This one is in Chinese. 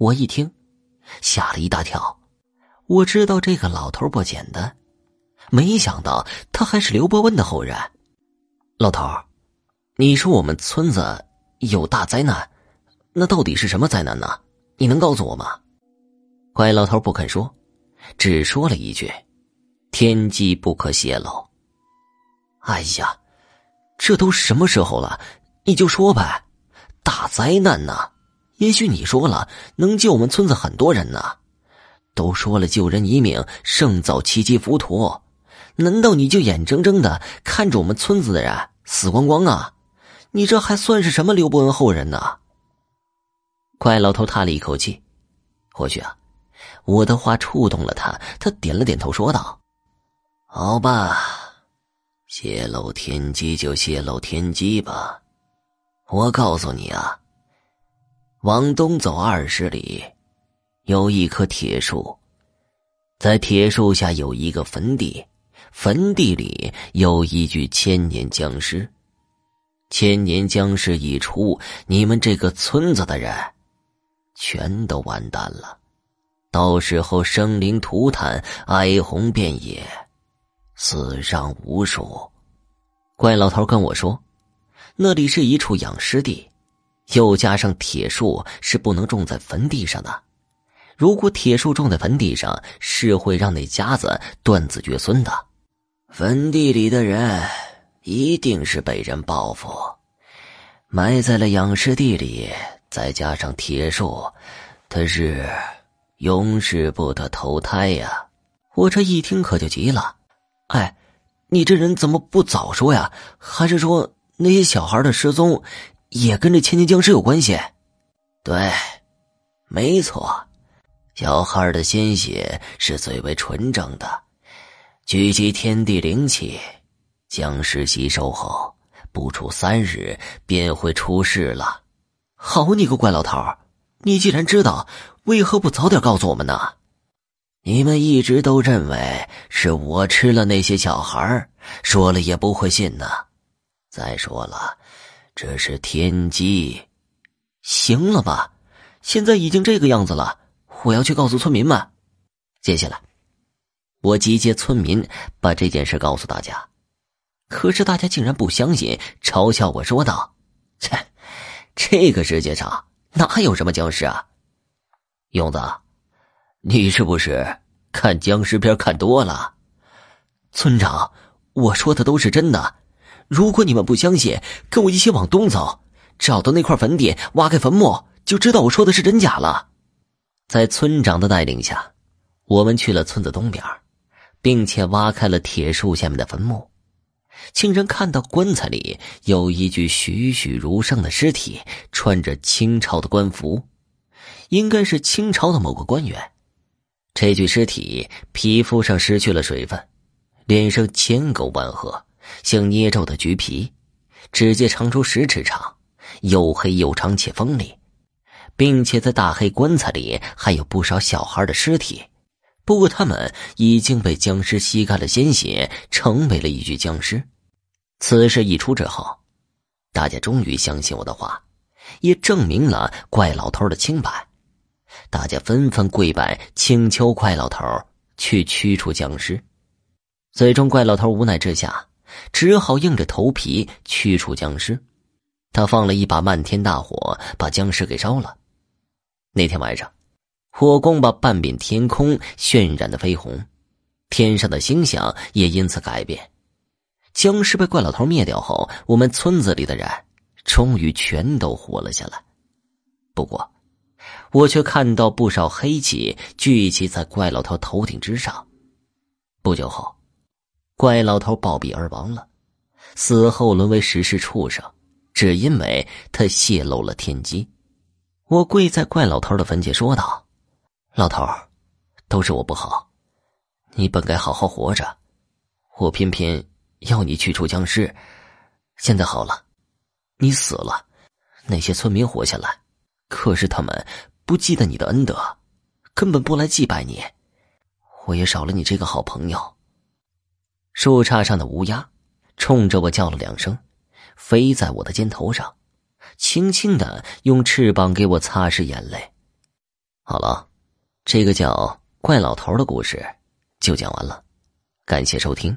我一听，吓了一大跳。我知道这个老头不简单，没想到他还是刘伯温的后人。老头，你说我们村子有大灾难，那到底是什么灾难呢？你能告诉我吗？怪老头不肯说，只说了一句：“天机不可泄露。”哎呀，这都什么时候了？你就说呗。大灾难呢？也许你说了能救我们村子很多人呢。都说了救人一命胜造七级浮屠，难道你就眼睁睁的看着我们村子的人死光光啊？你这还算是什么刘伯温后人呢？怪老头叹了一口气，或许啊，我的话触动了他，他点了点头，说道：“好吧，泄露天机就泄露天机吧。我告诉你啊，往东走二十里，有一棵铁树，在铁树下有一个坟地，坟地里有一具千年僵尸。千年僵尸一出，你们这个村子的人。”全都完蛋了，到时候生灵涂炭，哀鸿遍野，死伤无数。怪老头跟我说，那里是一处养尸地，又加上铁树是不能种在坟地上的。如果铁树种在坟地上，是会让那家子断子绝孙的。坟地里的人一定是被人报复，埋在了养尸地里。再加上铁树，他是永世不得投胎呀！我这一听可就急了，哎，你这人怎么不早说呀？还是说那些小孩的失踪也跟这千年僵尸有关系？对，没错，小孩的鲜血是最为纯正的，聚集天地灵气，僵尸吸收后不出三日便会出世了。好你个怪老头你既然知道，为何不早点告诉我们呢？你们一直都认为是我吃了那些小孩说了也不会信呢。再说了，这是天机。行了吧？现在已经这个样子了，我要去告诉村民们。接下来，我集结村民，把这件事告诉大家。可是大家竟然不相信，嘲笑我说道：“切。”这个世界上哪有什么僵尸啊？勇子，你是不是看僵尸片看多了？村长，我说的都是真的。如果你们不相信，跟我一起往东走，找到那块坟地，挖开坟墓，就知道我说的是真假了。在村长的带领下，我们去了村子东边，并且挖开了铁树下面的坟墓。竟然看到棺材里有一具栩栩如生的尸体，穿着清朝的官服，应该是清朝的某个官员。这具尸体皮肤上失去了水分，脸上千沟万壑，像捏皱的橘皮，指甲长出十尺长，又黑又长且锋利，并且在大黑棺材里还有不少小孩的尸体。不过，他们已经被僵尸吸干了鲜血，成为了一具僵尸。此事一出之后，大家终于相信我的话，也证明了怪老头的清白。大家纷纷跪拜，请求怪老头去驱除僵尸。最终，怪老头无奈之下，只好硬着头皮驱除僵尸。他放了一把漫天大火，把僵尸给烧了。那天晚上。火光把半边天空渲染的绯红，天上的星象也因此改变。僵尸被怪老头灭掉后，我们村子里的人终于全都活了下来。不过，我却看到不少黑气聚集在怪老头头顶之上。不久后，怪老头暴毙而亡了，死后沦为食尸畜生，只因为他泄露了天机。我跪在怪老头的坟前说道。老头，都是我不好，你本该好好活着，我偏偏要你去除僵尸。现在好了，你死了，那些村民活下来，可是他们不记得你的恩德，根本不来祭拜你，我也少了你这个好朋友。树杈上的乌鸦冲着我叫了两声，飞在我的肩头上，轻轻的用翅膀给我擦拭眼泪。好了，这个叫怪老头的故事就讲完了，感谢收听。